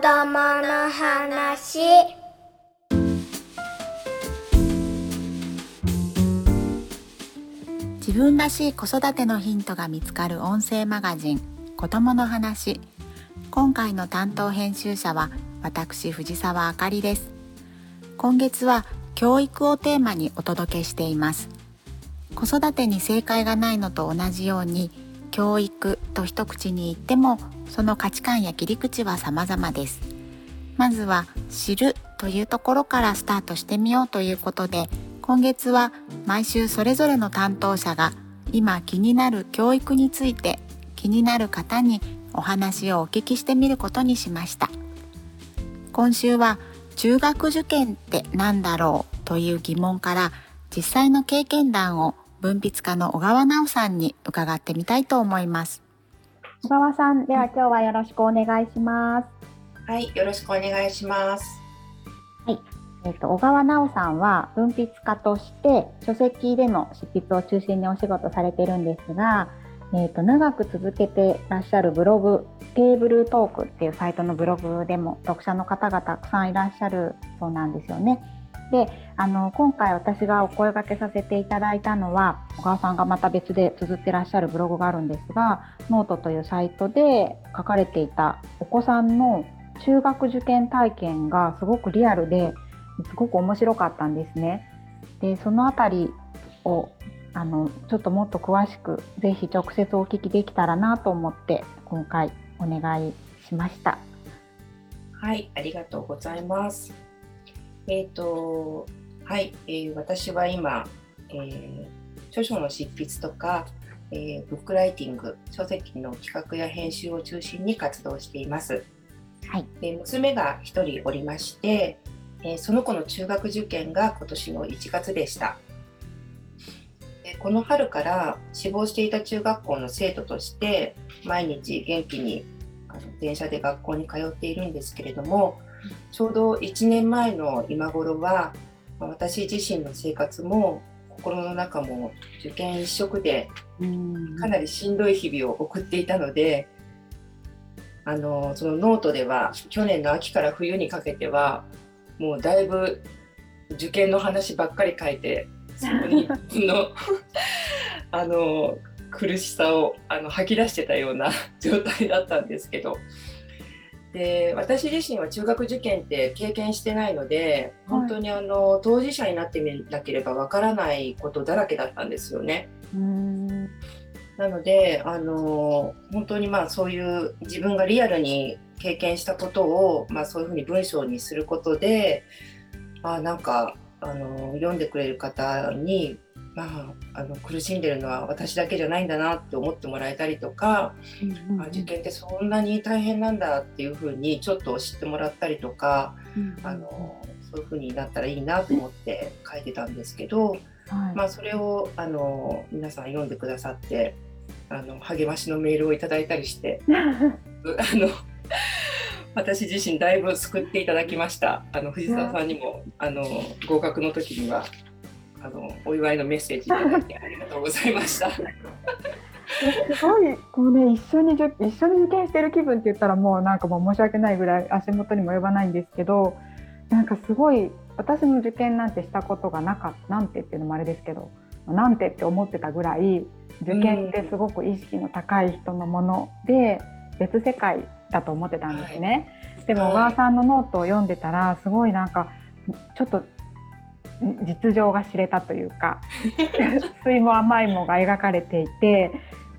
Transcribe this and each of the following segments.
供の話。自分らしい子育てのヒントが見つかる音声マガジン子供の話。今回の担当編集者は私藤沢あかりです。今月は教育をテーマにお届けしています。子育てに正解がないのと同じように教育と一口に言ってもその価値観や切り口は様々です。まずは知るというところからスタートしてみようということで今月は毎週それぞれの担当者が今気になる教育について気になる方にお話をお聞きしてみることにしました。今週は中学受験って何だろうという疑問から実際の経験談を文筆家の小川直さんに伺ってみたいと思います。小川さんでは今日はよろしくお願いしますはい、よろしくお願いします。えっと、小川直さんは文筆家として書籍での執筆を中心にお仕事されてるんですが、えっと、長く続けてらっしゃるブログテーブルトークっていうサイトのブログでも読者の方がたくさんいらっしゃるそうなんですよね。であの今回私がお声掛けさせていただいたのは小川さんがまた別で綴ってらっしゃるブログがあるんですがノートというサイトで書かれていたお子さんの中学受験体験がすごくリアルですごく面白かったんですね。でそのあたりをあのちょっともっと詳しくぜひ直接お聞きできたらなと思って今回お願いしました。はい、ありがとうございます。えっ、と、はい、えー私は今、えー著書の執筆とか、えーブックライティング、書籍の企画や編集を中心に活動しています。はい、で娘が1人おりまして、えーその子の中学受験が今年の1月でした。でこの春から志望していた中学校の生徒として毎日元気にあの電車で学校に通っているんですけれどもちょうど1年前の今頃はまあ私自身の生活も心の中も受験一色でうん。かなりしんどい日々を送っていたのであのそのノートでは去年の秋から冬にかけてはもうだいぶ受験の話ばっかり書いてそこにそのあの 苦しさをあの吐き出してたような状態だったんですけどで私自身は中学受験って経験してないので本当にあの当事者になってみなければわからないことだらけだったんですよね。うんなので、あの本当にまあそういう自分がリアルに経験したことを、まあ、そういうふうに文章にすることで、あなんか、あの読んでくれる方に、まあ、あの苦しんでるのは私だけじゃないんだなって思ってもらえたりとか、あ受験ってそんなに大変なんだっていうふうにちょっと知ってもらったりとか、あのそういうふうになったらいいなと思って書いてたんですけど、はい。まあ、それをあの皆さん読んでくださってあの励ましのメールをいただいたりして あの私自身だいぶ救っていただきました。あの藤沢さんにもあの合格の時にはあのお祝いのメッセージいただありがとうございました。すごいこうね一緒に受一緒に受験してる気分って言ったらもうなんかもう申し訳ないぐらい足元にも及ばないんですけどなんかすごい私も受験なんてしたことがなかったなんてっていうのもあれですけどなんてって思ってたぐらい受験ってすごく意識の高い人のもので別世界だと思ってたんですね。でもはい小川さんのノートを読んでたらすごいなんかちょっと実情が知れたというか酸いも甘いもが描かれていて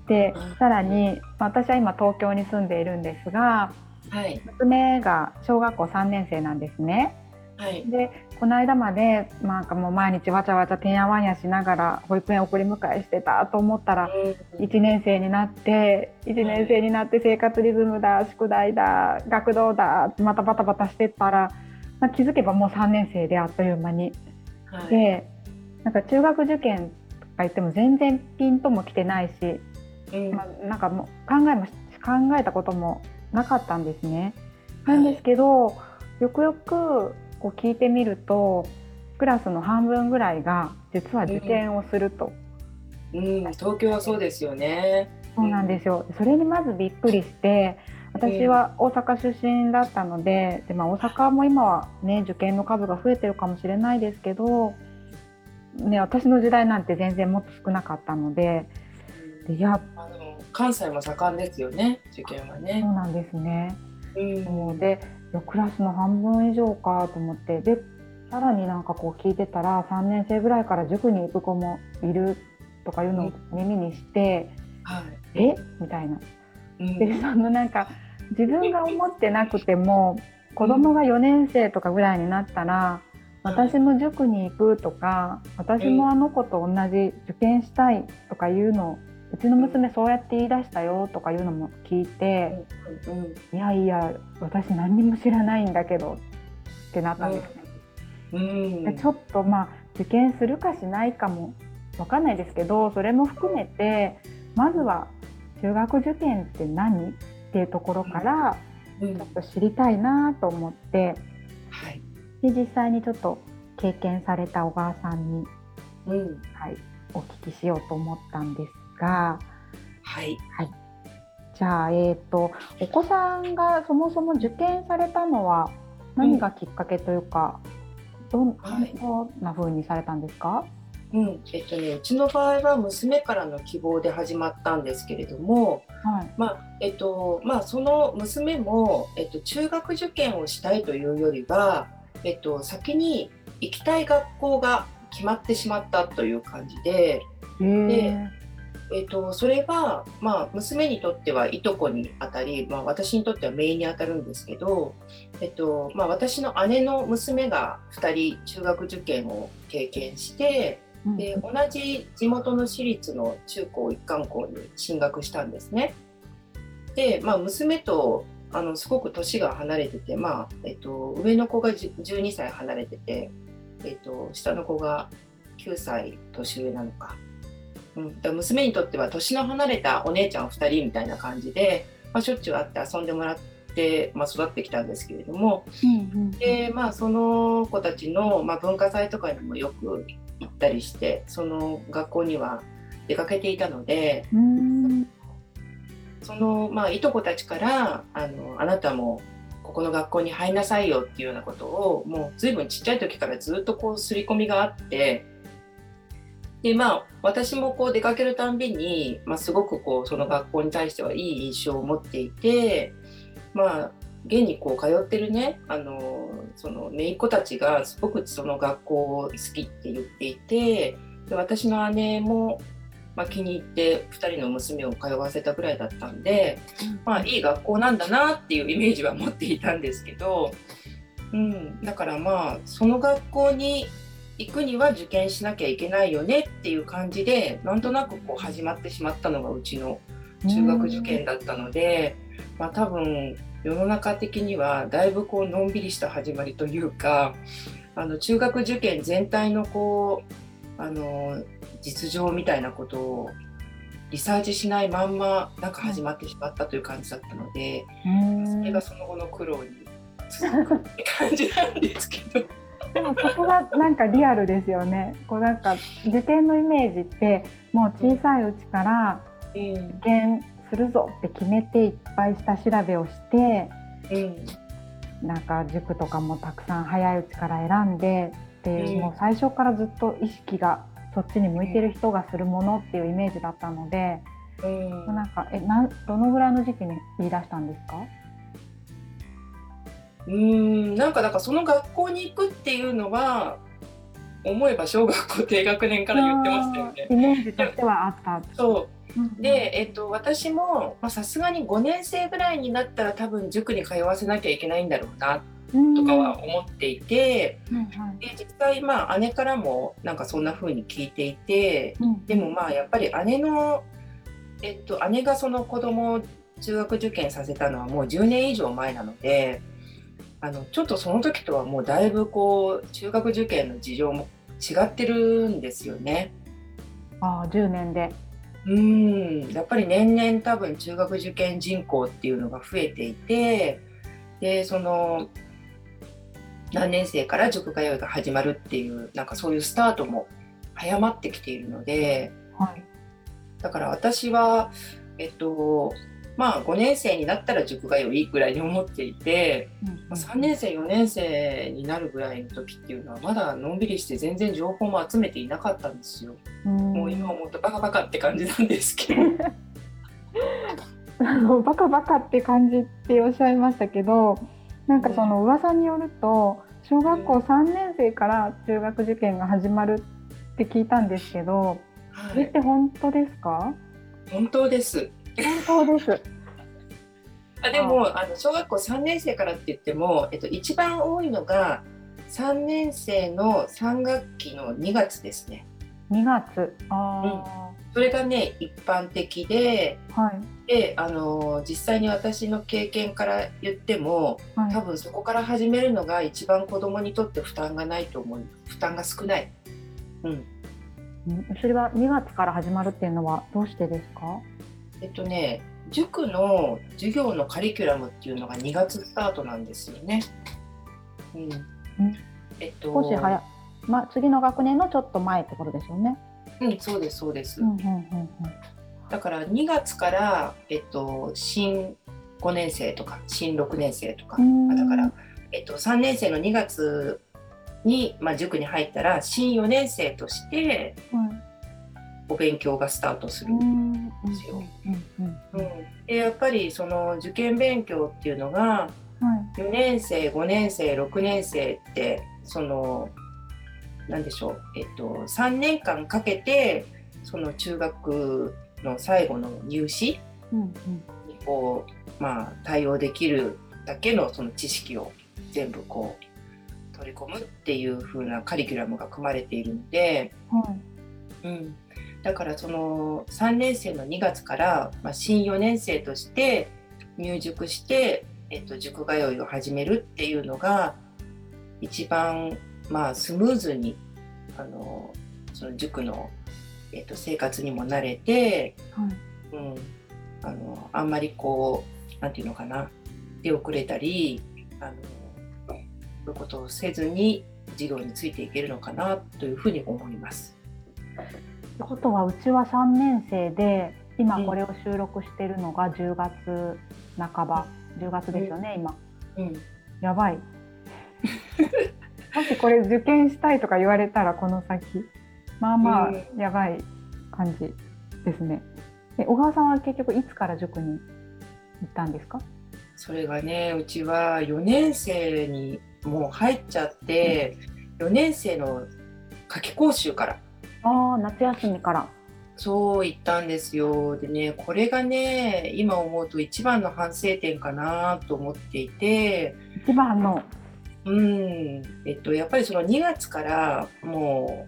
でうんさらにまあ私は今東京に住んでいるんですがはい、娘が小学校3年生なんですね。はい、でこの間までなんかもう毎日わちゃわちゃてんやわんやしながら保育園送り迎えしてたと思ったら1年生になって1年生になって生活リズムだ宿題だ学童だまたバタバタしてったら、まあ、気づけばもう3年生であっという間に。はい、でなんか中学受験とか言っても全然ピンとも来てないし、うん。まあ、なんかもう考えもし考えたこともなかったんですね。なんですけど、よくよくこう聞いてみるとクラスの半分ぐらいが実は受験をすると、うん、東京はそうですよね。そうなんですよ。それにまずびっくりして私は大阪出身だったのでで、まあ、大阪も今はね受験の数が増えてるかもしれないですけど、ね、私の時代なんて全然もっと少なかったのででいやあの関西も盛んですよね受験はねそう。なんですね。うんでクラスの半分以上かと思ってでさらになんかこう聞いてたら3年生ぐらいから塾に行く子もいるとかいうのを耳にして、はいえ？みたいな。うんでそのなんか自分が思ってなくても子供が4年生とかぐらいになったら私も塾に行くとか私もあの子と同じ受験したいとかいうのをうちの娘そうやって言い出したよとかいうのも聞いてうんいやいや私何にも知らないんだけどってなったんですね。うん。でちょっとまあ受験するかしないかもわかんないですけどそれも含めてまずは中学受験って何？っていうところからうん。ちょっと知りたいなと思って。はい。で実際にちょっと経験された小川さんに、うん。はい、お聞きしようと思ったんですが。はい。じゃあ、えー、とお子さんがそもそも受験されたのは何がきっかけというか、どんはい。どんな風にされたんですか、うん。えっとねうちの場合は娘からの希望で始まったんですけれどもはい。まあえっとまあその娘もえっと中学受験をしたいというよりはえっと先に行きたい学校が決まってしまったという感じでへー。えっとそれは、まあ、娘にとってはいとこにあたり、まあ、私にとっては姪にあたるんですけど、えっとまあ、私の姉の娘が2人中学受験を経験してうんで同じ地元の私立の中高一貫校に進学したんですね。で、まあ、娘とあのすごく年が離れてて、まあえっと、上の子が10 12歳離れてて、えっと、下の子が9歳年上なのか。うん、だ娘にとっては年の離れたお姉ちゃん2人みたいな感じで、まあ、しょっちゅう会って遊んでもらって、まあ、育ってきたんですけれども、うんうんでまあその子たちの、まあ、文化祭とかにもよく行ったりしてその学校には出かけていたのでその、まあ、いとこたちからあのあなたもここの学校に入りなさいよっていうようなことをもう随分ちっちゃい時からずっとこう刷り込みがあってでまあ私もこう出かけるたんびに、まあ、すごくこうその学校に対してはいい印象を持っていてまあ現にこう通ってるねあのその姪っ子たちがすごくその学校を好きって言っていてで私の姉も、まあ、気に入って2人の娘を通わせたぐらいだったんで、まあ、いい学校なんだなっていうイメージは持っていたんですけど、うん、だからまあその学校に行くには受験しなきゃいけないよねっていう感じでなんとなくこう始まってしまったのがうちの中学受験だったので、まあ、多分世の中的にはだいぶこうのんびりした始まりというかあの中学受験全体のこうあの実情みたいなことをリサーチしないまんまなんか始まってしまったという感じだったので、それがその後の苦労に続くって感じなんですけど。でもそこがなんかリアルですよね。こうなんか受験のイメージってもう小さいうちからうん受験するぞって決めていっぱい下調べをしてうん。なんか塾とかもたくさん早いうちから選んでで、うん。もう最初からずっと意識がそっちに向いてる人がするものっていうイメージだったので、うん。なんかえなんどのぐらいの時期に言い出したんですか？うーんなんかだからその学校に行くっていうのは思えば小学校低学年から言ってましたよね。イメージとしてはあった。そう。うんで、えっと、私もまあさすがに5年生ぐらいになったら多分塾に通わせなきゃいけないんだろうなとかは思っていて、うんはいで実際まあ姉からもなんかそんな風に聞いていてうんでもまあやっぱり姉の、えっと、姉がその子供を中学受験させたのはもう10年以上前なのであのちょっとその時とはもうだいぶこう中学受験の事情も違ってるんですよね。ああ10年で。うんやっぱり年々多分中学受験人口っていうのが増えていてでその何年生から塾通いが始まるっていうなんかそういうスタートも早まってきているのではい。だから私は、えっと、まあ5年生になったら塾がよいぐらいに思っていて、まあ、3年生4年生になるぐらいの時っていうのはまだのんびりして全然情報も集めていなかったんですよ。もう今思うとバカバカって感じなんですけど。あのバカバカって感じっておっしゃいましたけどなんかその噂によると小学校3年生から中学受験が始まるって聞いたんですけど、それって本当ですか？本当です。本当です。あでもあの小学校3年生からって言っても、えっと、一番多いのが3年生の3学期の2月ですね。2月。あそれがね一般的であ、はい。であの実際に私の経験から言ってもはい多分そこから始めるのが一番子どもにとって負担がないと思う負担が少ない。うん、うんそれは2月から始まるっていうのはどうしてですか？えっとね塾の授業のカリキュラムっていうのが2月スタートなんですよね。うんえっと少し早い。まあ、次の学年のちょっと前ってことですよね。うん、そうですそうです。うんうんうんだから2月から、えっと、新5年生とか新6年生とか、だから、えっと、3年生の2月に、まあ、塾に入ったら新4年生としてお勉強がスタートする。うんうんですよ。うんうんうんでやっぱりその受験勉強っていうのがはい。4年生5年生6年生ってその何でしょう、えっと、3年間かけてその中学の最後の入試うんうん。にこう、まあ、対応できるだけのその知識を全部こう取り込むっていう風なカリキュラムが組まれているので、はい。うん、だからその3年生の2月から、まあ、新4年生として入塾して、えっと、塾通いを始めるっていうのが一番、まあ、スムーズにあのその塾の、えっと、生活にも慣れて、はいうん、あのあんまりこうなんていうのかな出遅れたりあのそういうことをせずに授業についていけるのかなというふうに思います。ってことはうちは3年生で今これを収録してるのが10月半ば、10月ですよね、今。うん。やばい。もしこれ受験したいとか言われたらこの先。まあまあうやばい感じですね。え小川さんは結局いつから塾に行ったんですか？それがねうちは4年生にもう入っちゃって4年生の夏期講習からああ夏休みから。そう言ったんですよ。でねこれがね今思うと一番の反省点かなと思っていて。一番の。うん。えっとやっぱりその2月からも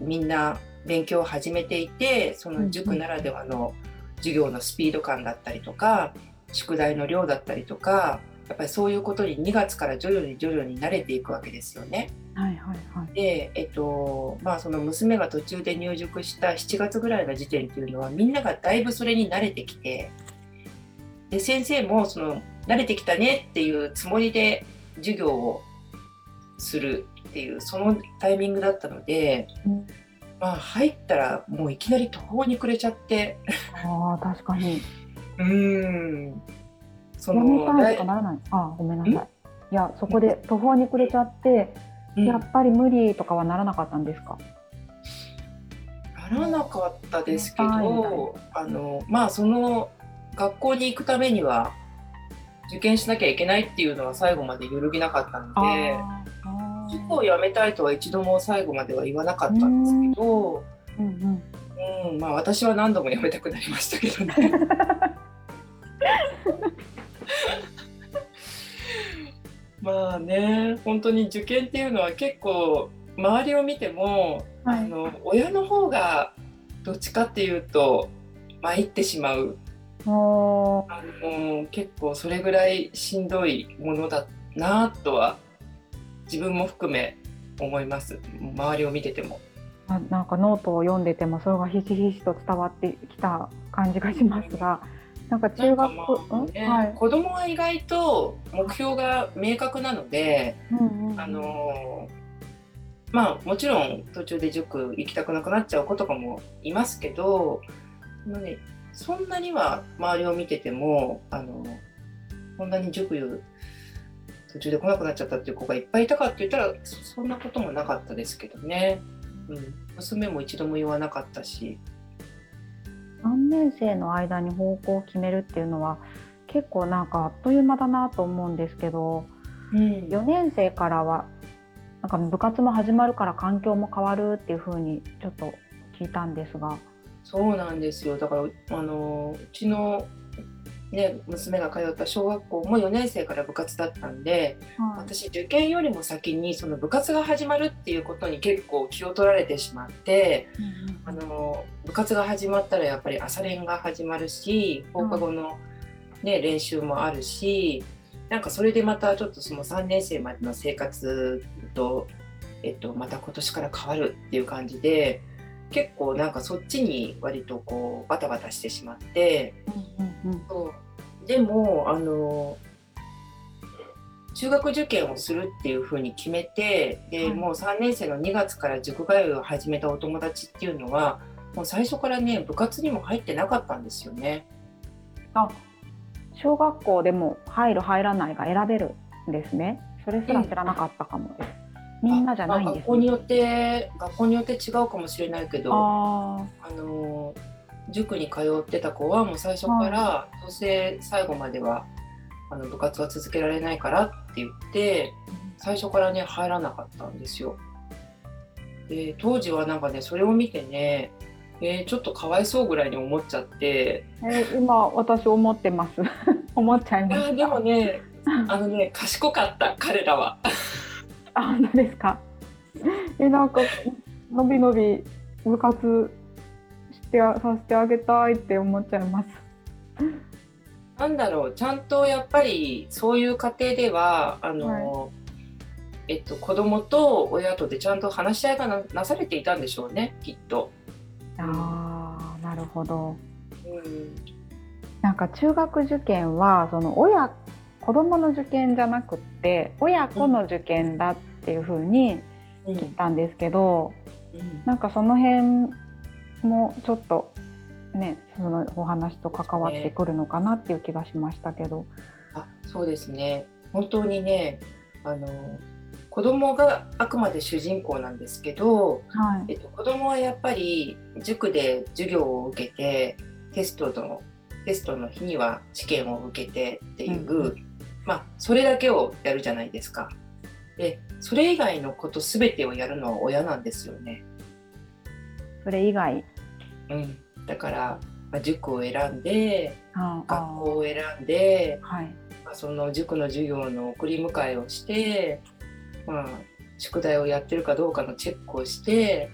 うみんな勉強を始めていてその塾ならではの授業のスピード感だったりとか宿題の量だったりとかやっぱりそういうことに2月から徐々に徐々に慣れていくわけですよね。はいはいはい。で、えっとまあ、その娘が途中で入塾した7月ぐらいの時点っていうのはみんながだいぶそれに慣れてきてで先生もその慣れてきたねっていうつもりで授業をするっていうそのタイミングだったので、うん。まあ、入ったらもういきなり途方に暮れちゃって。ああ確かに。うーんそやめたい来とかならない。あーごめんなさい。いやそこで途方に暮れちゃって、うん。やっぱり無理とかはならなかったんですか？ならなかったですけはいど、あのまあその学校に行くためには受験しなきゃいけないっていうのは最後まで揺るぎなかったので塾を辞めたいとは一度も最後までは言わなかったんですけど、うんうん。うんまあ私は何度も辞めたくなりましたけどね。まあね本当に受験っていうのは結構周りを見てもあはい。の親の方がどっちかっていうと参ってしまう。もあの結構それぐらいしんどいものだなとは自分も含め思います。周りを見てても。なんかノートを読んでてもそれがひしひしと伝わってきた感じがしますがなんか中学なんかまあうん？ねはい。子供は意外と目標が明確なので、うんうんあのまあもちろん途中で塾行きたくなくなっちゃう子とかもいますけど、ね、そんなには周りを見ててもあのこんなに塾途中で来なくなっちゃったっていう子がいっぱいいたかって言ったらそそんなこともなかったですけどね、うん、娘も一度も言わなかったし3年生の間に方向を決めるっていうのは結構なんかあっという間だなと思うんですけどうん4年生からはなんか部活も始まるから環境も変わるっていう風にちょっと聞いたんですが。そうなんですよだからあのうちの、ね、娘が通った小学校も4年生から部活だったんで私受験よりも先にその部活が始まるっていうことに結構気を取られてしまってあの部活が始まったらやっぱり朝練が始まるし放課後の、ね練習もあるしなんかそれでまたちょっとその3年生までの生活と、えっと、また今年から変わるっていう感じで結構なんかそっちに割とこうバタバタしてしまって。うんうんそうでもあの中学受験をするっていうふうに決めてで、はいもう3年生の2月から塾通いを始めたお友達っていうのはもう最初からね部活にも入ってなかったんですよね。あ小学校でも入る入らないが選べるんですね。それすら知らなかったかもです。みんなじゃないんあですね。学校によって学校によって違うかもしれないけどああの塾に通ってた子はもう最初からどうせ最後まではあの部活は続けられないからって言って最初からね入らなかったんですよ。で当時はなんかねそれを見てね、えーちょっとかわいそうぐらいに思っちゃってあ、えー今私思ってます。思っちゃいましでもねあのね賢かった彼らは。あ、本当ですか？え、なんかのびのび部活してあさせてあげたいって思っちゃいます。なんだろうちゃんとやっぱりそういう家庭ではあの、えっと、子供と親とでちゃんと話し合いがななされていたんでしょうねきっと。ああ、なるほど。うんなんか中学受験はその親子供の受験じゃなくって親子の受験だっていう風にうん聞いたんですけど、うんなんかその辺もちょっとねそのお話と関わってくるのかなっていう気がしましたけど。あそうですね本当にねあの子供があくまで主人公なんですけど、はい。えっと、子供はやっぱり塾で授業を受けてテストのテストの日には試験を受けてっていう、うんまあそれだけをやるじゃないですか。でそれ以外のこと全てをやるのは親なんですよね。それ以外？うん、だから、まあ、塾を選んで学校を選んではい。まあその塾の授業の送り迎えをして、まあ、宿題をやってるかどうかのチェックをして、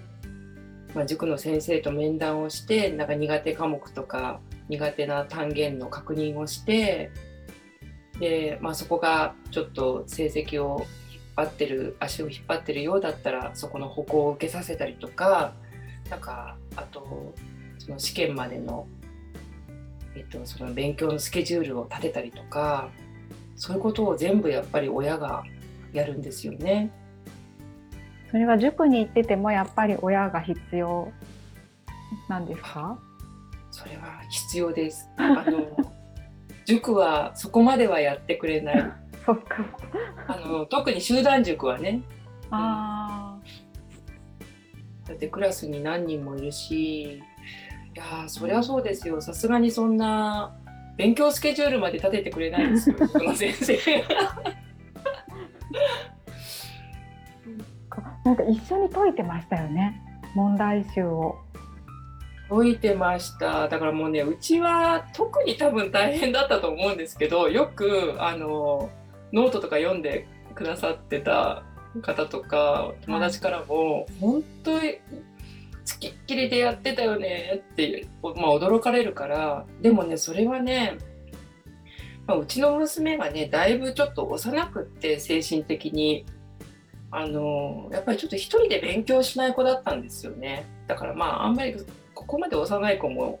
まあ、塾の先生と面談をしてなんか苦手科目とか苦手な単元の確認をしてで、まあ、そこがちょっと成績を引っ張ってる足を引っ張ってるようだったらそこの歩行を受けさせたりとかなんかあとその試験までの,、えっと、その勉強のスケジュールを立てたりとかそういうことを全部やっぱり親がやるんですよね。それは塾に行っててもやっぱり親が必要なんですか？それは必要です。あの塾はそこまではやってくれない。そっか。あの特に集団塾はね。あだってクラスに何人もいるし、いやーそりゃそうですよ。さすがにそんな勉強スケジュールまで立ててくれないですよ。この先生。あ。なんか一緒に解いてましたよね。問題集を。解いてました。だからもうね、うちは特に多分大変だったと思うんですけど、よくあのノートとか読んでくださってた方とか友達からも、本当につきっきりでやってたよねって、まあ、驚かれるからでもねそれはね、まあ、うちの娘がねだいぶちょっと幼くって精神的に。あのやっぱりちょっと一人で勉強しない子だったんですよね。だからまああんまりここまで幼い子も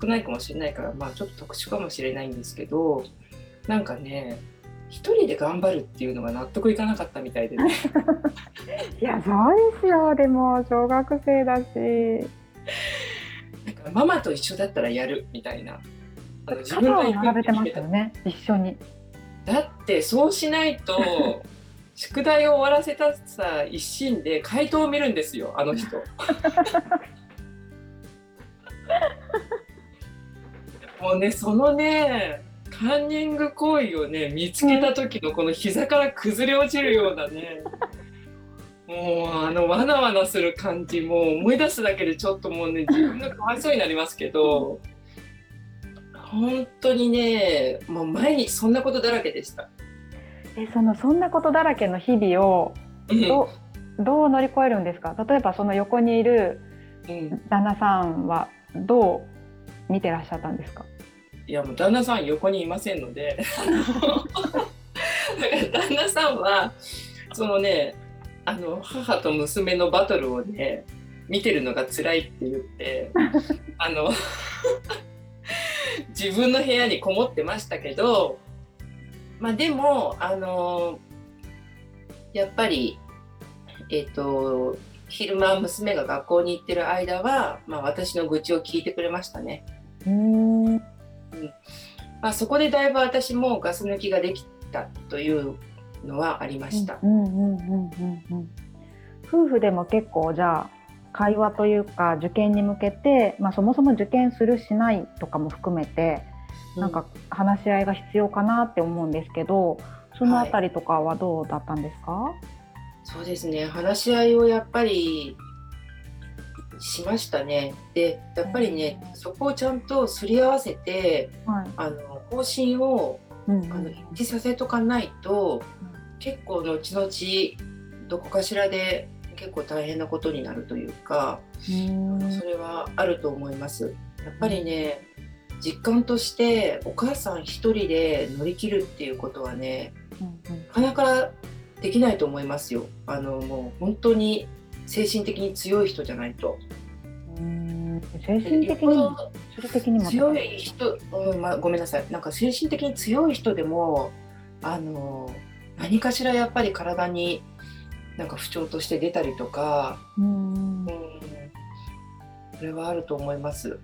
少ないかもしれないからまあちょっと特殊かもしれないんですけどなんかね一人で頑張るっていうのが納得いかなかったみたいで、ね、いやそうですよ。でも小学生だし。なんかママと一緒だったらやるみたいなあの肩を並べてますよね一緒にだってそうしないと 宿題を終わらせたさ一心で回答を見るんですよあの人。もうねそのねカンニング行為をね見つけた時のこの膝から崩れ落ちるようなね、もうあのわなわなする感じもう思い出すだけでちょっともうね自分がかわいそうになりますけど本当にねもう毎日そんなことだらけでした。えそのそんなことだらけの日々をどうどう乗り越えるんですか？例えばその横にいるうん、旦那さんはどう見てらっしゃったんですか？いやもう旦那さん横にいませんので。だから旦那さんはそのねあの母と娘のバトルをね見てるのが辛いって言って あの 自分の部屋にこもってましたけどまあでもあのやっぱりえっ、と昼間娘が学校に行ってる間は、まあ、私の愚痴を聞いてくれましたね。うん。まあ、そこでだいぶ私もガス抜きができたというのはありました。夫婦でも結構じゃあ会話というか受験に向けて、まあ、そもそも受験するしないとかも含めてなんか話し合いが必要かなって思うんですけどそのあたりとかはどうだったんですか、そうですね話し合いをやっぱりしましたね。でやっぱりねそこをちゃんとすり合わせてはいあの方針をうんうんあの一致させとかないと結構後々どこかしらで結構大変なことになるというか。うんそれはあると思います。やっぱりね、実感としてお母さん一人で乗り切るっていうことはね、うんなかなかできないと思いますよ。あのもう本当に精神的に強い人じゃないと。うん精神的に強い人、うんまあ、ごめんなさい。なんか精神的に強い人でもあの何かしらやっぱり体になんか不調として出たりとか、うんうん、それはあると思います。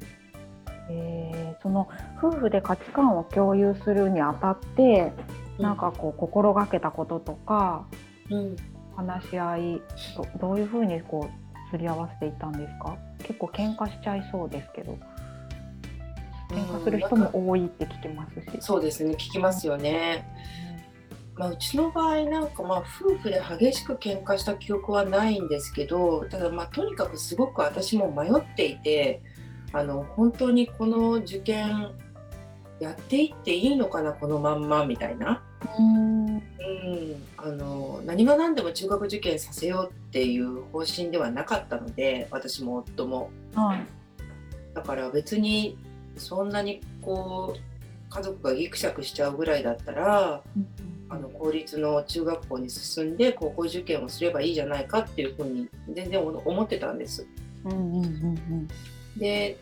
えーその夫婦で価値観を共有するにあたって、なんかこう心がけたこととかうん。話し合いどどういうふうにこうすり合わせていったんですか？結構喧嘩しちゃいそうですけど。喧嘩する人も多いって聞きますし。そうですね聞きますよね、まあ、うちの場合なんかまあ夫婦で激しく喧嘩した記憶はないんですけどただまあとにかくすごく私も迷っていてあの本当にこの受験やっていっていいのかなこのまんまみたいな、うん。うん、あの何が何でも中学受験させようっていう方針ではなかったので私も夫も。はい。だから別にそんなにこう家族がギクシャクしちゃうぐらいだったらあの公立の中学校に進んで高校受験をすればいいじゃないかっていうふうに全然思ってたんです。うんうんうん。で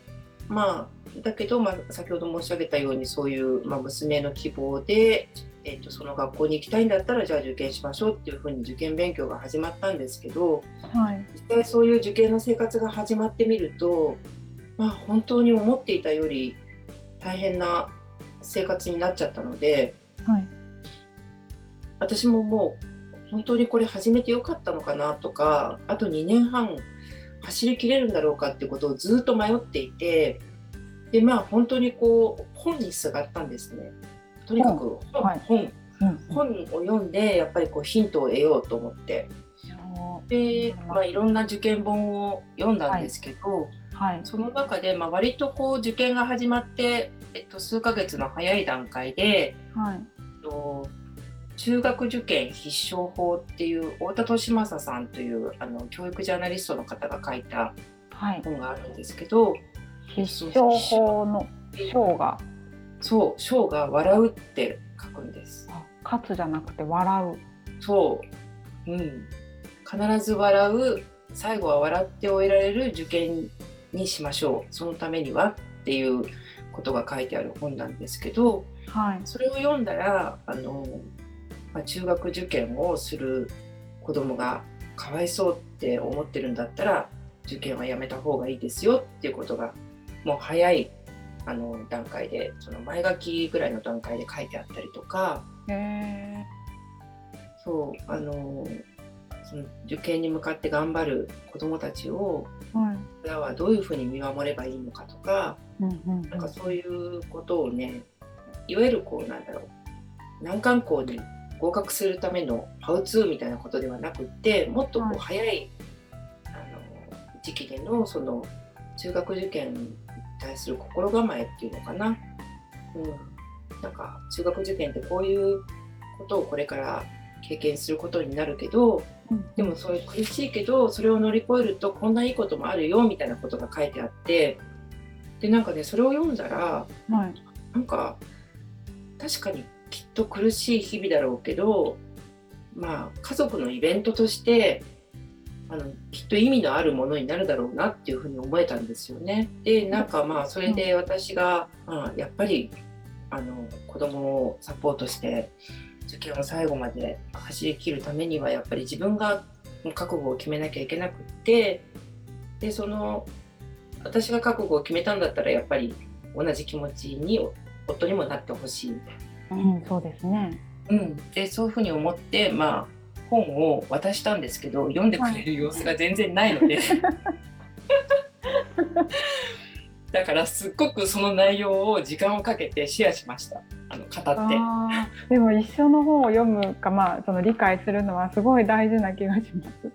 まあだけど、まあ、先ほど申し上げたようにそういう、まあ、娘の希望で、えっとその学校に行きたいんだったらじゃあ受験しましょうっていうふうに受験勉強が始まったんですけどうんはい。実際そういう受験の生活が始まってみると、まあ、本当に思っていたより大変な生活になっちゃったのではい。私ももう本当にこれ始めてよかったのかなとかあと2年半走りきれるんだろうかってことをずっと迷っていてでまあ本当にこう本にすがったんですね。とにかく本,、はい。本を読んでやっぱりこうヒントを得ようと思って。で、まあ、いろんな受験本を読んだんですけど、はい。その中で、まあ、割とこう受験が始まって、えっと、数ヶ月の早い段階で、はい。と、中学受験必勝法っていう太田利正さんというあの教育ジャーナリストの方が書いたはい。本があるんですけど必勝法の章がそう「章が笑う」って書くんです。あ勝つじゃなくて笑う。そう、うん、必ず笑う最後は笑って終えられる受験にしましょう。そのためにはっていうことが書いてある本なんですけどはい。それを読んだらあの、まあ、中学受験をする子供がかわいそうって思ってるんだったら受験はやめた方がいいですよっていうことがもう早いあの段階でその前書きぐらいの段階で書いてあったりとかそうあのその受験に向かって頑張る子どもたちをはい。親はどういうふうに見守ればいいのかとかうんうんなんかそういうことをねいわゆるこうなんだろう難関校に合格するためのハウツーみたいなことではなくってもっとこはい。う早い、あの時期でのその中学受験に対する心構えっていうのかな、うん、なんか中学受験ってこういうことをこれから経験することになるけどうん。でもそれ苦しいけどそれを乗り越えるとこんないいこともあるよみたいなことが書いてあってでなんかねそれを読んだらはい。なんか確かにきっと苦しい日々だろうけどまあ家族のイベントとしてあのきっと意味のあるものになるだろうなっていうふうに思えたんですよね。でなんかまあそれで私が、まあ、やっぱりあの子供をサポートして受験を最後まで走り切るためにはやっぱり自分が覚悟を決めなきゃいけなくってでその私が覚悟を決めたんだったらやっぱり同じ気持ちに夫にもなってほしい。うんそうですねうん、でそういうふうに思って、まあ、本を渡したんですけど読んでくれる様子が全然ないので、だからすっごくその内容を時間をかけてシェアしましたあの語って。でも一緒の本を読むかまあその理解するのはすごい大事な気がします。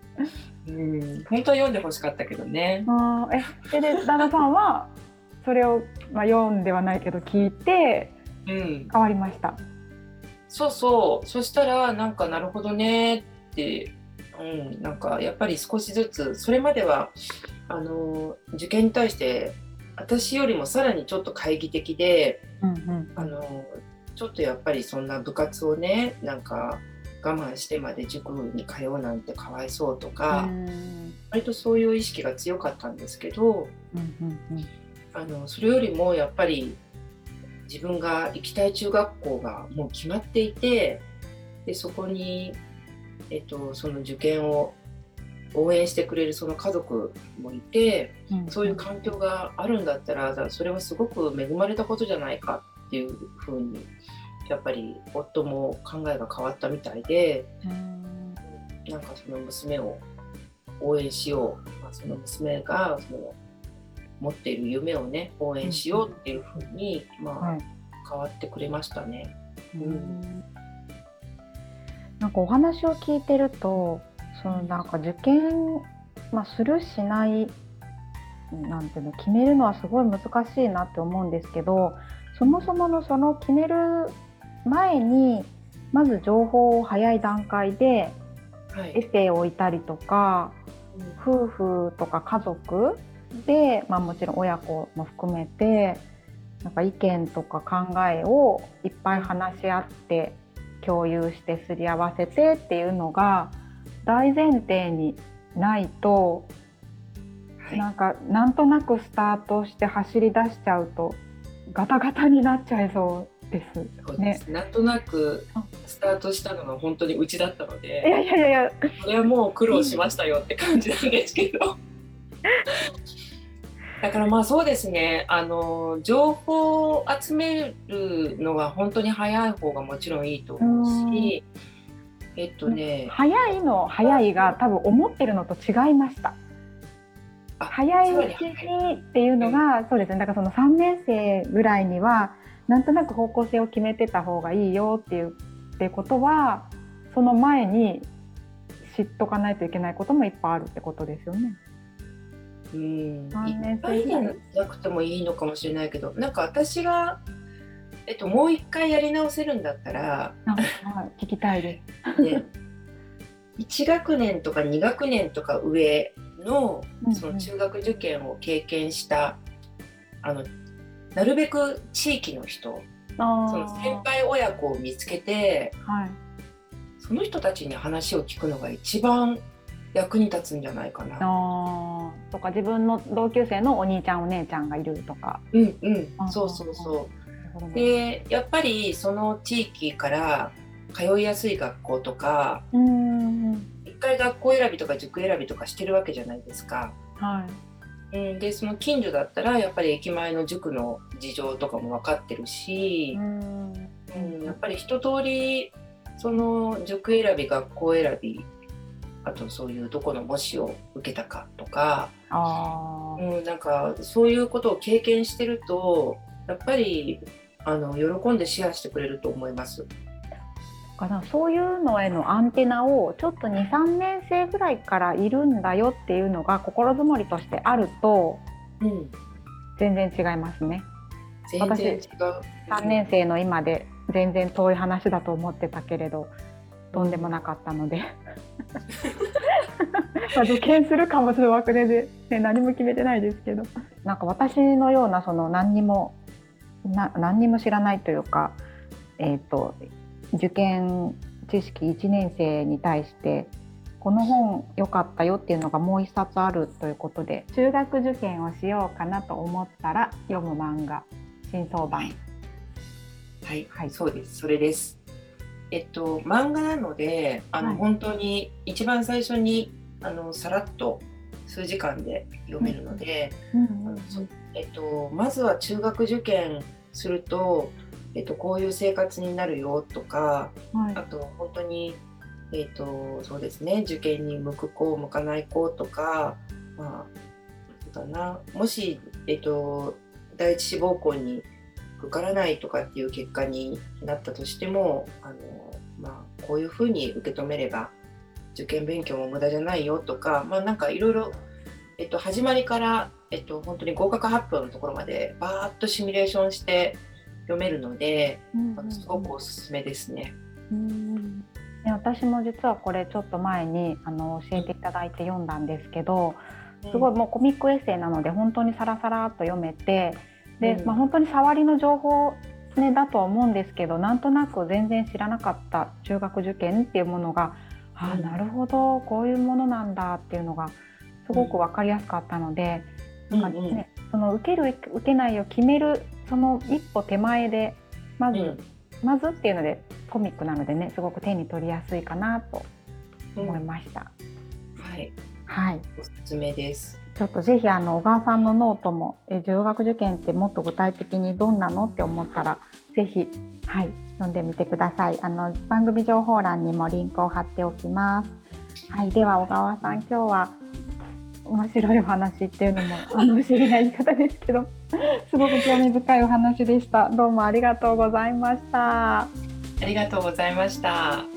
うん本当は読んでほしかったけどね。あーえでで旦那さんはそれを、まあ、読んではないけど聞いてうん、変わりました。そうそう。そしたらなんかなるほどねって、うん、なんかやっぱり少しずつそれまではあの受験に対して私よりもさらにちょっと懐疑的でうんうん。あのちょっとやっぱりそんな部活をねなんか我慢してまで塾に通うなんてかわいそうとか、うん。割とそういう意識が強かったんですけどうんうんあのそれよりもやっぱり自分が行きたい中学校がもう決まっていてでそこに、えっと、その受験を応援してくれるその家族もいてうん。そういう環境があるんだったらそれはすごく恵まれたことじゃないかっていうふうにやっぱり夫も考えが変わったみたいでうん。なんかその娘を応援しよう、まあ、その娘がその持っている夢をね応援しようっていうふうに、まあはい。変わってくれましたね。うん。なんかお話を聞いてるとそのなんか受験、まあ、するしないなんていうの決めるのはすごい難しいなって思うんですけどそもそものその決める前にまず情報を早い段階ではい。エッセイを置いたりとか夫婦とか家族で、まあ、もちろん親子も含めてなんか意見とか考えをいっぱい話し合って共有してすり合わせてっていうのが大前提にないとはいなんかなんとなくスタートして走り出しちゃうとガタガタになっちゃいそうです。そうですなんとなくスタートしたのが本当にうちだったのでいやいやいやこれはもう苦労しましたよって感じなんですけど。だからまあそうですねあの情報を集めるのは本当に早い方がもちろんいいと思うしえっとね早いの早いが多分思ってるのと違いました。あ早いうちにっていうのがそうですねだからその3年生ぐらいにはなんとなく方向性を決めてた方がいいよっていうってことはその前に知っとかないといけないこともいっぱいあるってことですよね。うん。三いっぱいじゃなくてもいいのかもしれないけどなんか私が、えっと、もう一回やり直せるんだったら、あはい、聞きたいです。ね、1学年とか2学年とか上のその中学受験を経験したあのなるべく地域の人あその先輩親子を見つけてはい、その人たちに話を聞くのが一番役に立つんじゃないかな。とか自分の同級生のお兄ちゃんお姉ちゃんがいるとか。うんうん。あそうそうそう。でやっぱりその地域から通いやすい学校とかうーん。一回学校選びとか塾選びとかしてるわけじゃないですか。はい。うん、でその近所だったらやっぱり駅前の塾の事情とかも分かってるし、ん。うん、やっぱり一通りその塾選び学校選びあとそういうどこの模試を受けたかとか、あーうん、なんかそういうことを経験してるとやっぱりあの喜んでシェアしてくれると思います。かなそういうのへのアンテナをちょっと23年生ぐらいからいるんだよっていうのが心づもりとしてあるとうん、全然違いますね。全然違う。3年生の今で全然遠い話だと思ってたけれどとんでもなかったので。まあ受験するかもしれないで、ね、何も決めてないですけど。なんか私のようなその何にもな何にも知らないというか、えー、と受験知識1年生に対してこの本良かったよっていうのがもう一冊あるということで中学受験をしようかなと思ったら読む漫画新装版。はい、はい。そうです。それです。えっと漫画なので、あの、はい。本当に一番最初にあのさらっと数時間で読めるので、えっとまずは中学受験すると、えっとこういう生活になるよとか、はい。あと本当にえっとそうですね受験に向く子向かない子とか、まあそうだなもしえっと第一志望校に受からないとかっていう結果になったとしてもあの、まあ、こういうふうに受け止めれば受験勉強も無駄じゃないよとか、まあ、なんかいろいろ、えっと、始まりから、えっと、本当に合格発表のところまでバーッとシミュレーションして読めるので、まあすごくおすすめですね。うんね私も実はこれちょっと前にあの教えていただいて読んだんですけどすごいもうコミックエッセイなので本当にサラサラっと読めてで、うん。まあ、本当に触りの情報、ね、だとは思うんですけどなんとなく全然知らなかった中学受験っていうものが、ああうん。なるほどこういうものなんだっていうのがすごく分かりやすかったので、うんなんかね、その受ける受けないを決めるその一歩手前でまず、うん。まずっていうのでコミックなのでねすごく手に取りやすいかなと思いました。はい、はい。おすすめです。ちょっとぜひあの小川さんのノートもえ中学受験ってもっと具体的にどんなのって思ったらぜひはい読んでみてください。あの番組情報欄にもリンクを貼っておきます。はいでは小川さん今日は面白いお話っていうのもあの不思議な言い方ですけどすごく興味深いお話でした。どうもありがとうございました。ありがとうございました。